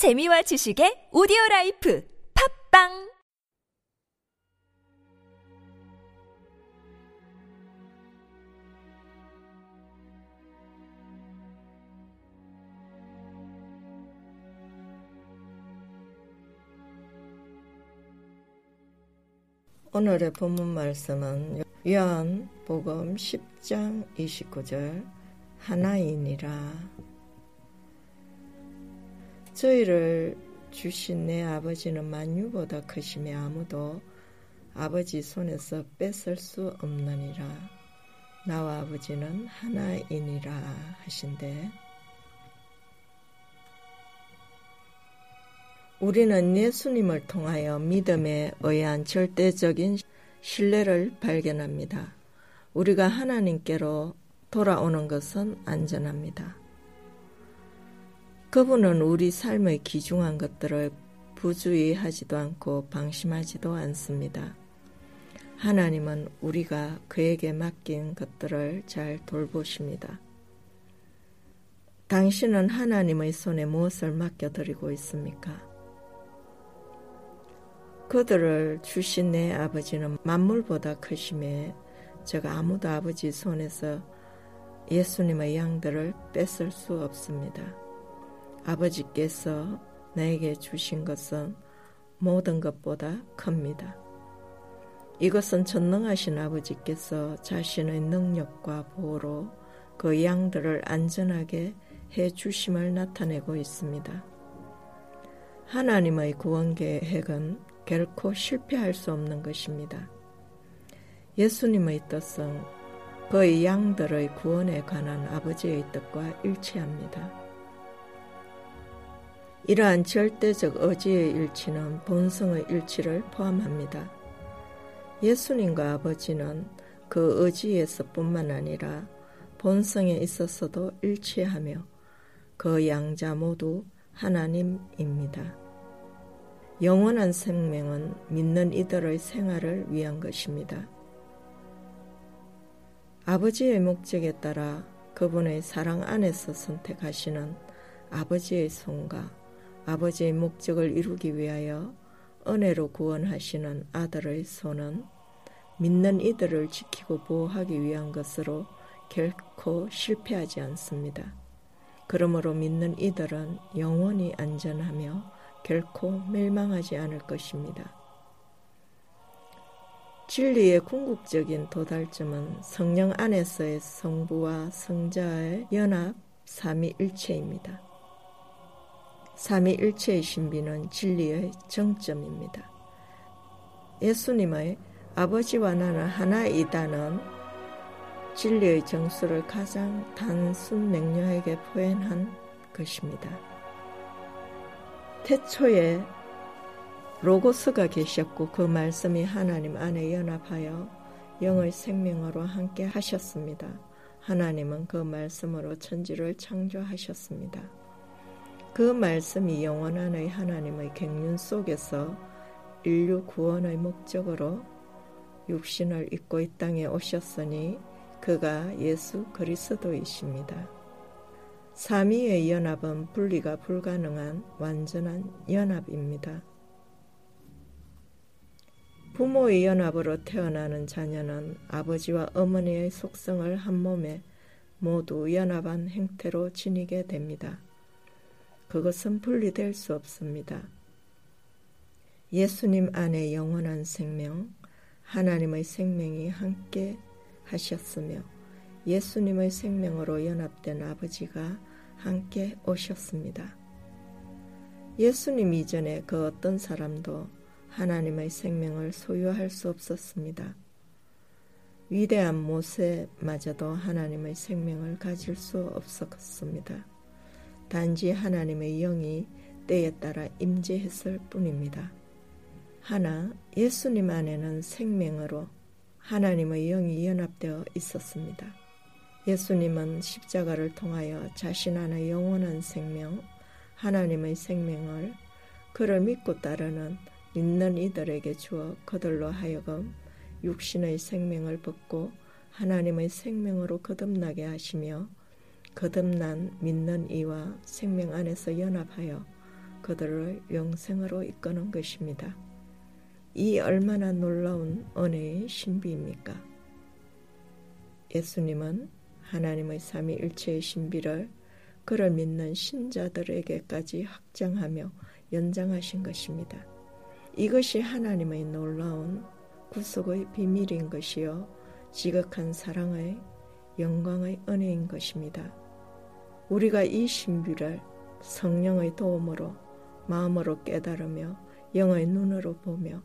재미와 지식의 오디오 라이프 팝빵! 오늘의 본문 말씀은 요한복음 10장 29절 하나이니라 저희를 주신 내 아버지는 만유보다 크심에 아무도 아버지 손에서 뺏을 수 없느니라 나와 아버지는 하나이니라 하신대 우리는 예수님을 통하여 믿음에 의한 절대적인 신뢰를 발견합니다. 우리가 하나님께로 돌아오는 것은 안전합니다. 그분은 우리 삶의 귀중한 것들을 부주의 하지도 않고 방심하지도 않습니다. 하나님은 우리가 그에게 맡긴 것들을 잘 돌보십니다. 당신은 하나님의 손에 무엇을 맡겨드리고 있습니까? 그들을 주신 내 아버지는 만물보다 크심에 제가 아무도 아버지 손에서 예수님의 양들을 뺏을 수 없습니다. 아버지께서 내게 주신 것은 모든 것보다 큽니다. 이것은 전능하신 아버지께서 자신의 능력과 보호로 그 양들을 안전하게 해 주심을 나타내고 있습니다. 하나님의 구원 계획은 결코 실패할 수 없는 것입니다. 예수님의 뜻은 그의 양들의 구원에 관한 아버지의 뜻과 일치합니다. 이러한 절대적 의지의 일치는 본성의 일치를 포함합니다. 예수님과 아버지는 그 의지에서 뿐만 아니라 본성에 있어서도 일치하며 그 양자 모두 하나님입니다. 영원한 생명은 믿는 이들의 생활을 위한 것입니다. 아버지의 목적에 따라 그분의 사랑 안에서 선택하시는 아버지의 손과 아버지의 목적을 이루기 위하여 은혜로 구원하시는 아들의 손은 믿는 이들을 지키고 보호하기 위한 것으로 결코 실패하지 않습니다. 그러므로 믿는 이들은 영원히 안전하며 결코 멸망하지 않을 것입니다. 진리의 궁극적인 도달점은 성령 안에서의 성부와 성자의 연합 삼위일체입니다. 삼위일체의 신비는 진리의 정점입니다. 예수님의 아버지와 나는 하나이다는 진리의 정수를 가장 단순 명료하게 표현한 것입니다. 태초에 로고스가 계셨고 그 말씀이 하나님 안에 연합하여 영의 생명으로 함께 하셨습니다. 하나님은 그 말씀으로 천지를 창조하셨습니다. 그 말씀이 영원 한의 하나님의 갱륜 속에서 인류 구원의 목적으로 육신을 입고 이 땅에 오셨으니 그가 예수 그리스도이십니다. 삼위의 연합은 분리가 불가능한 완전한 연합입니다. 부모의 연합으로 태어나는 자녀는 아버지와 어머니의 속성을 한 몸에 모두 연합한 행태로 지니게 됩니다. 그것은 분리될 수 없습니다. 예수님 안에 영원한 생명, 하나님의 생명이 함께 하셨으며 예수님의 생명으로 연합된 아버지가 함께 오셨습니다. 예수님 이전에 그 어떤 사람도 하나님의 생명을 소유할 수 없었습니다. 위대한 모세마저도 하나님의 생명을 가질 수 없었습니다. 단지 하나님의 영이 때에 따라 임재했을 뿐입니다. 하나 예수님 안에는 생명으로 하나님의 영이 연합되어 있었습니다. 예수님은 십자가를 통하여 자신 안의 영원한 생명, 하나님의 생명을 그를 믿고 따르는 믿는 이들에게 주어 그들로 하여금 육신의 생명을 벗고 하나님의 생명으로 거듭나게 하시며 거듭난 믿는 이와 생명 안에서 연합하여 그들을 영생으로 이끄는 것입니다. 이 얼마나 놀라운 은혜의 신비입니까? 예수님은 하나님의 삼위일체의 신비를 그를 믿는 신자들에게까지 확장하며 연장하신 것입니다. 이것이 하나님의 놀라운 구속의 비밀인 것이요 지극한 사랑의 영광의 은혜인 것입니다. 우리가 이 신비를 성령의 도움으로 마음으로 깨달으며 영의 눈으로 보며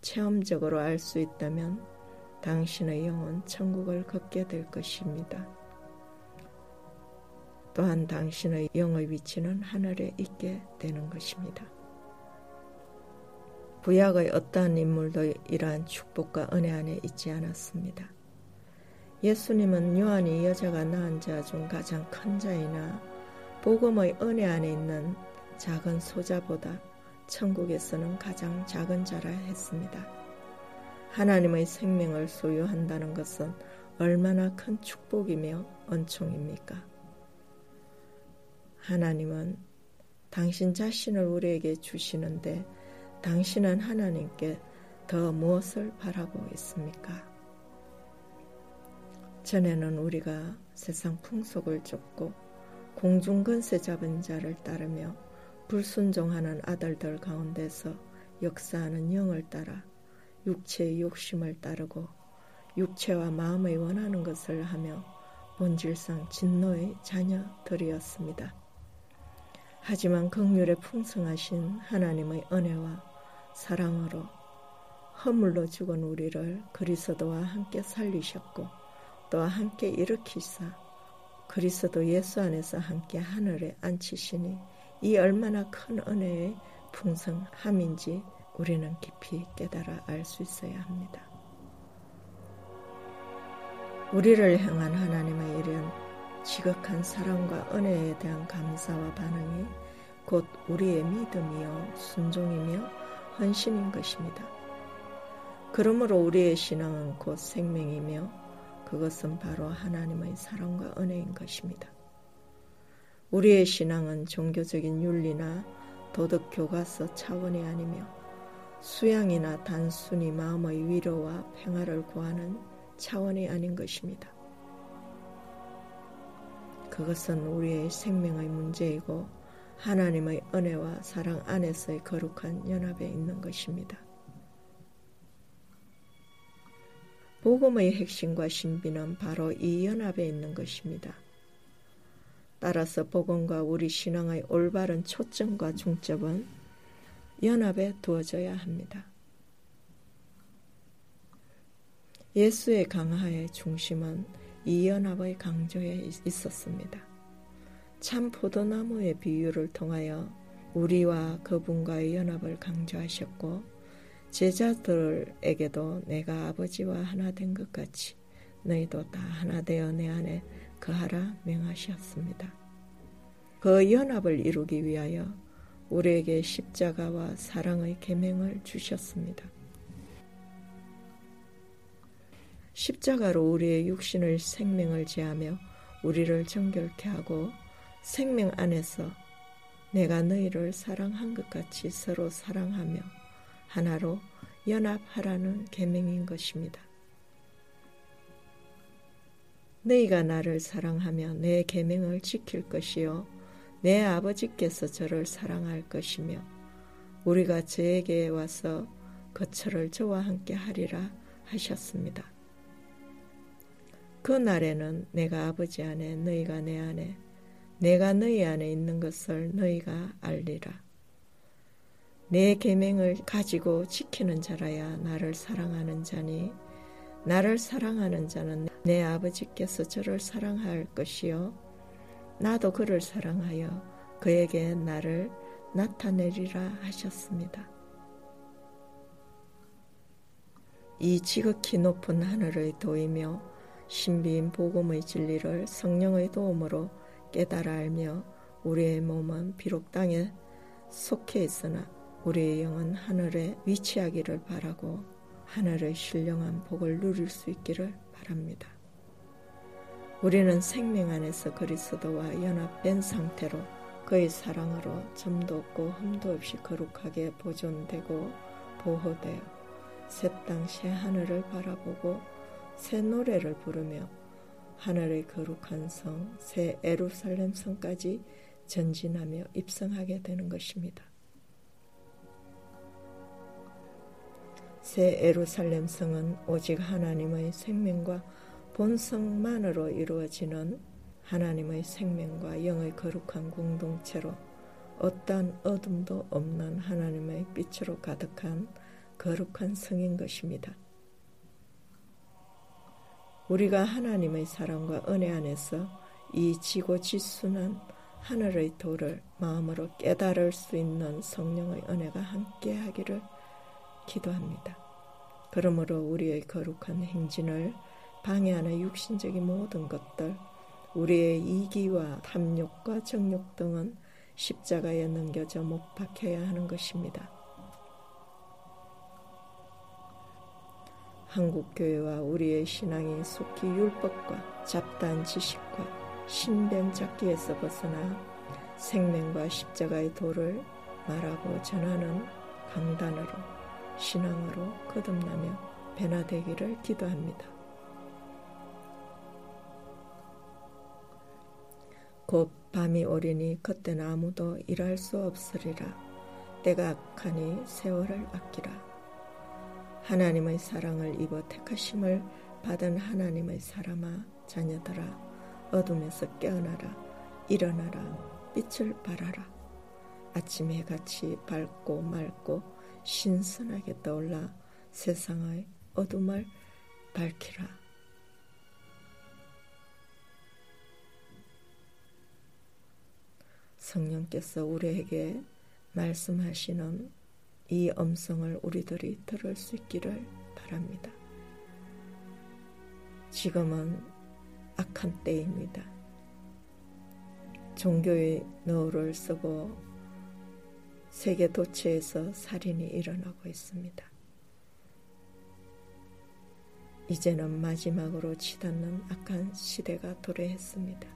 체험적으로 알 수 있다면 당신의 영은 천국을 걷게 될 것입니다. 또한 당신의 영의 위치는 하늘에 있게 되는 것입니다. 구약의 어떠한 인물도 이러한 축복과 은혜 안에 있지 않았습니다. 예수님은 요한이 여자가 낳은 자 중 가장 큰 자이나 복음의 은혜 안에 있는 작은 소자보다 천국에서는 가장 작은 자라 했습니다. 하나님의 생명을 소유한다는 것은 얼마나 큰 축복이며恩宠입니까? 하나님은 당신 자신을 우리에게 주시는데 당신은 하나님께 더 무엇을 바라고 있습니까? 전에는 우리가 세상 풍속을 쫓고 공중근세 잡은 자를 따르며 불순종하는 아들들 가운데서 역사하는 영을 따라 육체의 욕심을 따르고 육체와 마음의 원하는 것을 하며 본질상 진노의 자녀들이었습니다. 하지만 극률에 풍성하신 하나님의 은혜와 사랑으로 허물로 죽은 우리를 그리스도와 함께 살리셨고 또 함께 일으키사 그리스도 예수 안에서 함께 하늘에 앉히시니 이 얼마나 큰 은혜의 풍성함인지 우리는 깊이 깨달아 알 수 있어야 합니다. 우리를 향한 하나님의 이른 지극한 사랑과 은혜에 대한 감사와 반응이 곧 우리의 믿음이요 순종이며 헌신인 것입니다. 그러므로 우리의 신앙은 곧 생명이며 그것은 바로 하나님의 사랑과 은혜인 것입니다. 우리의 신앙은 종교적인 윤리나 도덕 교과서 차원이 아니며 수양이나 단순히 마음의 위로와 평화를 구하는 차원이 아닌 것입니다. 그것은 우리의 생명의 문제이고 하나님의 은혜와 사랑 안에서의 거룩한 연합에 있는 것입니다. 복음의 핵심과 신비는 바로 이 연합에 있는 것입니다. 따라서 복음과 우리 신앙의 올바른 초점과 중점은 연합에 두어져야 합니다. 예수의 강화의 중심은 이 연합의 강조에 있었습니다. 참 포도나무의 비유를 통하여 우리와 그분과의 연합을 강조하셨고 제자들에게도 내가 아버지와 하나 된 것 같이 너희도 다 하나 되어 내 안에 그하라 명하셨습니다. 그 연합을 이루기 위하여 우리에게 십자가와 사랑의 계명을 주셨습니다. 십자가로 우리의 육신의 생명을 제하며 우리를 정결케 하고 생명 안에서 내가 너희를 사랑한 것 같이 서로 사랑하며 하나로 연합하라는 계명인 것입니다. 너희가 나를 사랑하며 내 계명을 지킬 것이요 내 아버지께서 저를 사랑할 것이며 우리가 저에게 와서 거처를 저와 함께 하리라 하셨습니다. 그 날에는 내가 아버지 안에 너희가 내 안에 내가 너희 안에 있는 것을 너희가 알리라. 내 계명을 가지고 지키는 자라야 나를 사랑하는 자니 나를 사랑하는 자는 내 아버지께서 저를 사랑할 것이요 나도 그를 사랑하여 그에게 나를 나타내리라 하셨습니다. 이 지극히 높은 하늘의 도이며 신비인 복음의 진리를 성령의 도움으로 깨달아 알며 우리의 몸은 비록 땅에 속해 있으나 우리의 영은 하늘에 위치하기를 바라고 하늘의 신령한 복을 누릴 수 있기를 바랍니다. 우리는 생명 안에서 그리스도와 연합된 상태로 그의 사랑으로 점도 없고 흠도 없이 거룩하게 보존되고 보호되어 새 땅 새 하늘을 바라보고 새 노래를 부르며 하늘의 거룩한 성, 새 에루살렘 성까지 전진하며 입성하게 되는 것입니다. 새 에루살렘 성은 오직 하나님의 생명과 본성만으로 이루어지는 하나님의 생명과 영의 거룩한 공동체로 어떠한 어둠도 없는 하나님의 빛으로 가득한 거룩한 성인 것입니다. 우리가 하나님의 사랑과 은혜 안에서 이 지고 지순한 하늘의 도를 마음으로 깨달을 수 있는 성령의 은혜가 함께하기를 기도합니다. 그러므로 우리의 거룩한 행진을 방해하는 육신적인 모든 것들, 우리의 이기와 탐욕과 정욕 등은 십자가에 넘겨져 못 박혀야 하는 것입니다. 한국교회와 우리의 신앙이 속히 율법과 잡다한 지식과 신변 잡기에서 벗어나 생명과 십자가의 도를 말하고 전하는 강단으로 신앙으로 거듭나며 변화되기를 기도합니다. 곧 밤이 오리니 그때는 아무도 일할 수 없으리라. 때가 악하니 세월을 아끼라. 하나님의 사랑을 입어 택하심을 받은 하나님의 사람아 자녀들아 어둠에서 깨어나라 일어나라 빛을 발하라 아침에 같이 밝고 맑고 신선하게 떠올라 세상의 어둠을 밝히라. 성령께서 우리에게 말씀하시는 이 음성을 우리들이 들을 수 있기를 바랍니다. 지금은 악한 때입니다. 종교의 너울을 쓰고 세계 도처에서 살인이 일어나고 있습니다. 이제는 마지막으로 치닫는 악한 시대가 도래했습니다.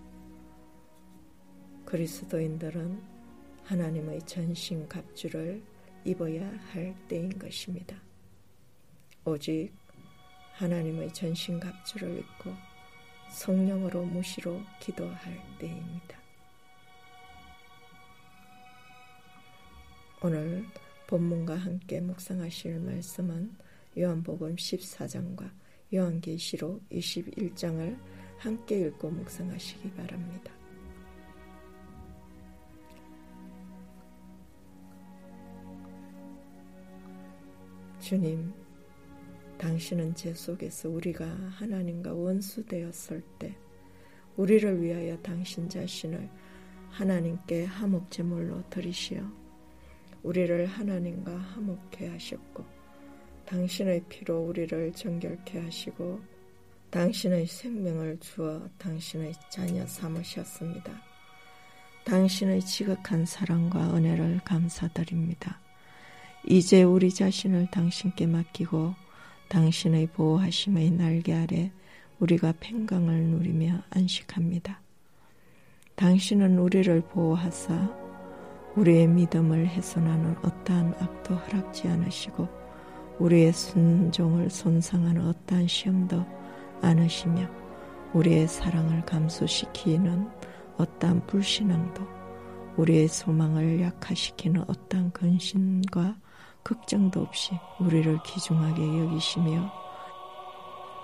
그리스도인들은 하나님의 전신 갑주를 입어야 할 때인 것입니다. 오직 하나님의 전신 갑주를 입고 성령으로 무시로 기도할 때입니다. 오늘 본문과 함께 묵상하실 말씀은 요한복음 14장과 요한계시록 21장을 함께 읽고 묵상하시기 바랍니다. 주님, 당신은 제 속에서 우리가 하나님과 원수되었을 때 우리를 위하여 당신 자신을 하나님께 화목제물로 드리시어 우리를 하나님과 화목케 하셨고 당신의 피로 우리를 정결케 하시고 당신의 생명을 주어 당신의 자녀 삼으셨습니다. 당신의 지극한 사랑과 은혜를 감사드립니다. 이제 우리 자신을 당신께 맡기고 당신의 보호하심의 날개 아래 우리가 평강을 누리며 안식합니다. 당신은 우리를 보호하사 우리의 믿음을 훼손하는 어떠한 악도 허락지 않으시고 우리의 순종을 손상하는 어떠한 시험도 않으시며 우리의 사랑을 감소시키는 어떠한 불신앙도 우리의 소망을 약화시키는 어떠한 근심과 걱정도 없이 우리를 귀중하게 여기시며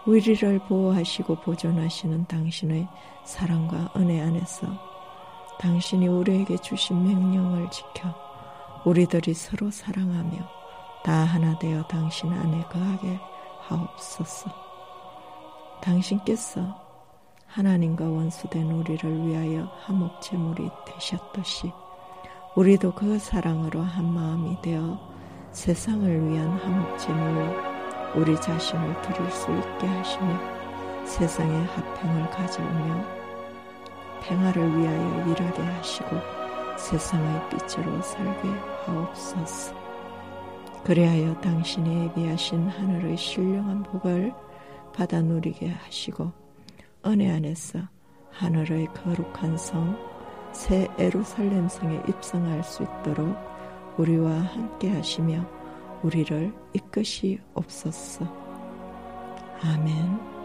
우리를 보호하시고 보존하시는 당신의 사랑과 은혜 안에서 당신이 우리에게 주신 명령을 지켜 우리들이 서로 사랑하며 다 하나 되어 당신 안에 거하게 하옵소서. 당신께서 하나님과 원수된 우리를 위하여 화목제물이 되셨듯이 우리도 그 사랑으로 한 마음이 되어 세상을 위한 화목제물로 우리 자신을 드릴 수 있게 하시며 세상의 화평을 가져오며 평화를 위하여 일하게 하시고 세상의 빛으로 살게 하옵소서. 그리하여 당신이 예비하신 하늘의 신령한 복을 받아 누리게 하시고 은혜 안에서 하늘의 거룩한 성, 새 에루살렘 성에 입성할 수 있도록 우리와 함께 하시며 우리를 이끄시옵소서. 아멘.